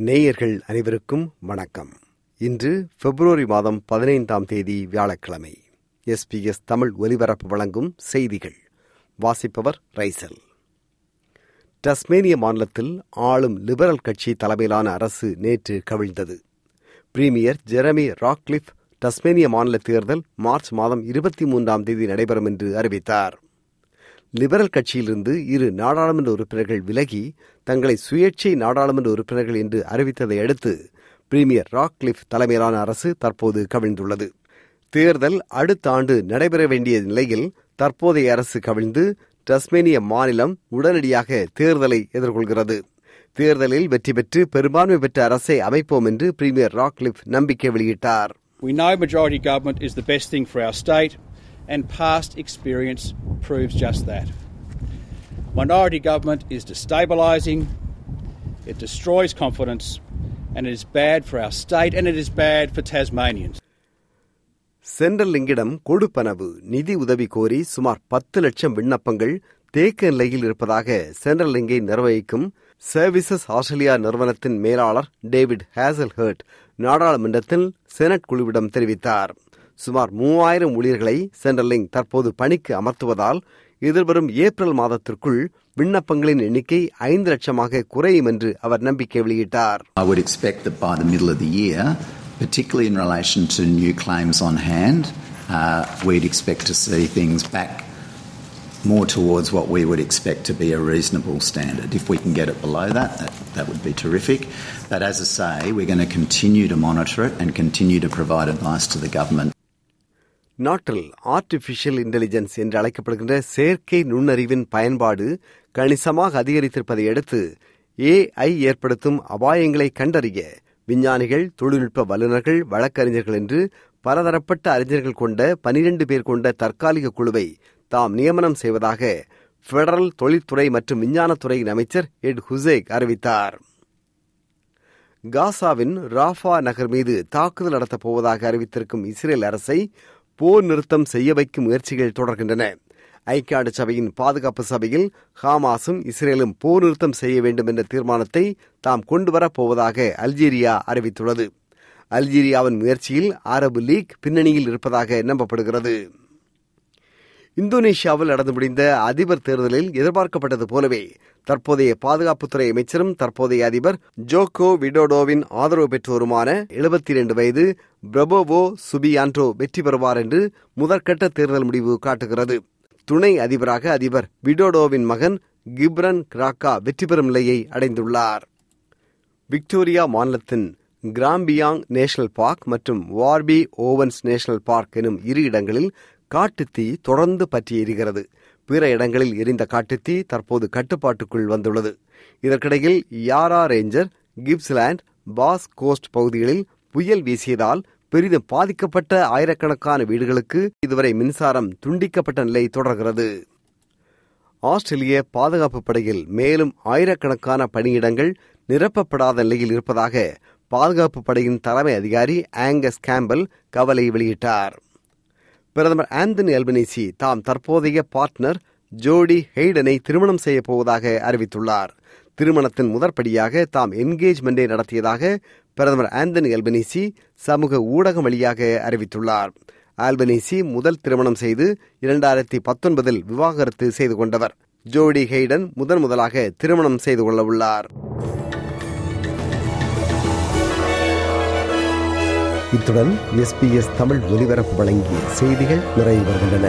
நேயர்கள் அனைவருக்கும் வணக்கம். இன்று பிப்ரவரி மாதம் பதினைந்தாம் தேதி வியாழக்கிழமை. எஸ்பிஎஸ் தமிழ் ஒலிபரப்பு வழங்கும் செய்திகள். வாசிப்பவர் ரைசல். டஸ்மேனிய மாநிலத்தில் ஆளும் லிபரல் கட்சி தலைமையிலான அரசு நேற்று கவிழ்ந்தது. பிரீமியர் ஜெரமி ராக்லிஃப் டஸ்மேனிய மாநில தேர்தல் மார்ச் மாதம் இருபத்தி மூன்றாம் தேதி நடைபெறும் என்று அறிவித்தார். லிபரல் கட்சியிலிருந்து இரு நாடாளுமன்ற உறுப்பினர்கள் விலகி தங்களை சுயேட்சை நாடாளுமன்ற உறுப்பினர்கள் என்று அறிவித்ததை அடுத்து பிரீமியர் ராக்லிஃப் தலைமையிலான அரசு தற்போது கவிழ்ந்துள்ளது. தேர்தல் அடுத்த ஆண்டு நடைபெற வேண்டிய நிலையில் தற்போதைய அரசு கவிழ்ந்து டஸ்மேனிய மாநிலம் உடனடியாக தேர்தலை எதிர்கொள்கிறது. தேர்தலில் வெற்றி பெற்று பெரும்பான்மை பெற்ற அரசை அமைப்போம் என்று பிரீமியர் ராக்லிஃப் நம்பிக்கை வெளியிட்டார். We know majority government is the best thing for our state, and past experience proves just that. Minority government is destabilising, it destroys confidence, and it is bad for our state and it is bad for Tasmanians. Central லிங்கிடம் கொடுப்பனவு நிதி உதவி கோரி சுமார் பத்து லட்சம் விண்ணப்பங்கள் தேக்க நிலையில் இருப்பதாக சென்ட்ரல் லிங்கை நிர்வகிக்கும் சர்வீசஸ் ஆஸ்திரேலியா நிறுவனத்தின் மேலாளர் டேவிட் ஹேசல் ஹர்ட் நாடாளுமன்றத்தில் செனட் குழுவிடம் தெரிவித்தார் சுமார் மூவாயிரம் ஊழியர்களை சென்ட்ரல் லிங்க் தற்போது பணிக்கு அமர்த்துவதால் எதிர்வரும் ஏப்ரல் மாதத்திற்குள் விண்ணப்பங்களின் எண்ணிக்கை ஐந்து லட்சமாக குறையும் என்று அவர் நம்பிக்கை வெளியிட்டார் I would expect that by the middle of the year, particularly in relation to new claims on hand, uh, we'd expect to see things back more towards what we would expect to be a reasonable standard. If we can get it below that, that, that would be terrific. But as I say, we're going to continue to monitor it and continue to provide advice to the government. நாட்டில் artificial intelligence என்று அழைக்கப்படுகின்ற செயற்கை நுண்ணறிவின் பயன்பாடு கணிசமாக அதிகரித்திருப்பதை அடுத்து AI ஏற்படுத்தும் அபாயங்களை கண்டறிய விஞ்ஞானிகள் தொழில்நுட்ப வல்லுநர்கள் வழக்கறிஞர்கள் என்று பலதரப்பட்ட அறிஞர்கள் கொண்ட பனிரெண்டு பேர் கொண்ட தற்காலிக குழுவை தாம் நியமனம் செய்வதாக பெடரல் தொழில்துறை மற்றும் விஞ்ஞானத்துறையின் அமைச்சர் எட் ஹுசேக் அறிவித்தார். காசாவின் ராஃபா நகர் மீது தாக்குதல் நடத்தப் போவதாக அறிவித்திருக்கும் இஸ்ரேல் அரசை போர் நிறுத்தம் செய்ய வைக்கும் முயற்சிகள் தொடர்கின்றன. ஐக்கிய நாடு சபையின் பாதுகாப்பு சபையில் ஹாமாஸும் இஸ்ரேலும் போர் நிறுத்தம் செய்ய வேண்டும் என்ற தீர்மானத்தை தாம் கொண்டுவரப் போவதாக அல்ஜீரியா அறிவித்துள்ளது. அல்ஜீரியாவின் முயற்சியில் அரபு லீக் பின்னணியில் இருப்பதாக நம்பப்படுகிறது. இந்தோனேஷியாவில் நடந்து முடிந்த அதிபர் தேர்தலில் எதிர்பார்க்கப்பட்டது போலவே தற்போதைய பாதுகாப்புத்துறை அமைச்சரும் தற்போதைய அதிபர் ஜோகோ விடோடோவின் ஆதரவு பெற்றோருமான எழுபத்தி இரண்டு வயது பிரபோவோ சுபியான்டோ வெற்றி பெறுவார் என்று முதற்கட்ட தேர்தல் முடிவு காட்டுகிறது. துணை அதிபராக அதிபர் விடோடோவின் மகன் கிப்ரன் கிராக்கா வெற்றி பெறும் நிலையை அடைந்துள்ளார். விக்டோரியா மாநிலத்தின் கிராம்பியாங் நேஷனல் பார்க் மற்றும் வார்பி ஓவன்ஸ் நேஷனல் பார்க் எனும் இரு இடங்களில் காட்டுத்தீ தொடர்ந்து பற்றி எரிகிறது பிற இடங்களில் எரிந்த காட்டுத்தீ தற்போது கட்டுப்பாட்டுக்குள் வந்துள்ளது. இதற்கிடையில் யாரா ரேஞ்சர் கிப்ஸ்லேண்ட் பாஸ் கோஸ்ட் பகுதிகளில் புயல் வீசியதால் பெரிதும் பாதிக்கப்பட்ட ஆயிரக்கணக்கான வீடுகளுக்கு இதுவரை மின்சாரம் துண்டிக்கப்பட்ட நிலை தொடர்கிறது. ஆஸ்திரேலிய பாதுகாப்பு படையில் மேலும் ஆயிரக்கணக்கான பணியிடங்கள் நிரப்பப்படாத நிலையில் இருப்பதாக பாதுகாப்பு படையின் தலைமை அதிகாரி ஆங்கஸ் கேம்பல் கவலை வெளியிட்டார். பிரதமர் ஆந்தனி அல்பனீசி தாம் தற்போதைய பார்ட்னர் ஜோடி ஹெய்டனை திருமணம் செய்யப்போவதாக அறிவித்துள்ளார். திருமணத்தின் முதற்படியாக தாம் என்கேஜ்மெண்டை நடத்தியதாக பிரதமர் ஆந்தனி அல்பனீசி சமூக ஊடகம் வழியாக அறிவித்துள்ளார். ஆல்பனீசி முதல் திருமணம் செய்து இரண்டாயிரத்தி பத்தொன்பதில் விவாகரத்து செய்து கொண்டவர். ஜோடி ஹெய்டன் முதன் முதலாக திருமணம் செய்து கொள்ள உள்ளார் இத்துடன் எஸ்பிஎஸ் தமிழ் ஒலிபரப்பு வழங்கிய செய்திகள் நிறைவு வருகின்றன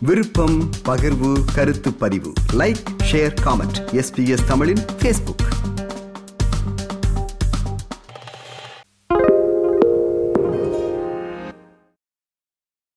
விருப்பம் பகிர்வு கருத்து பதிவு. லைக் ஷேர் காமெண்ட் எஸ்பிஎஸ் தமிழின் ஃபேஸ்புக்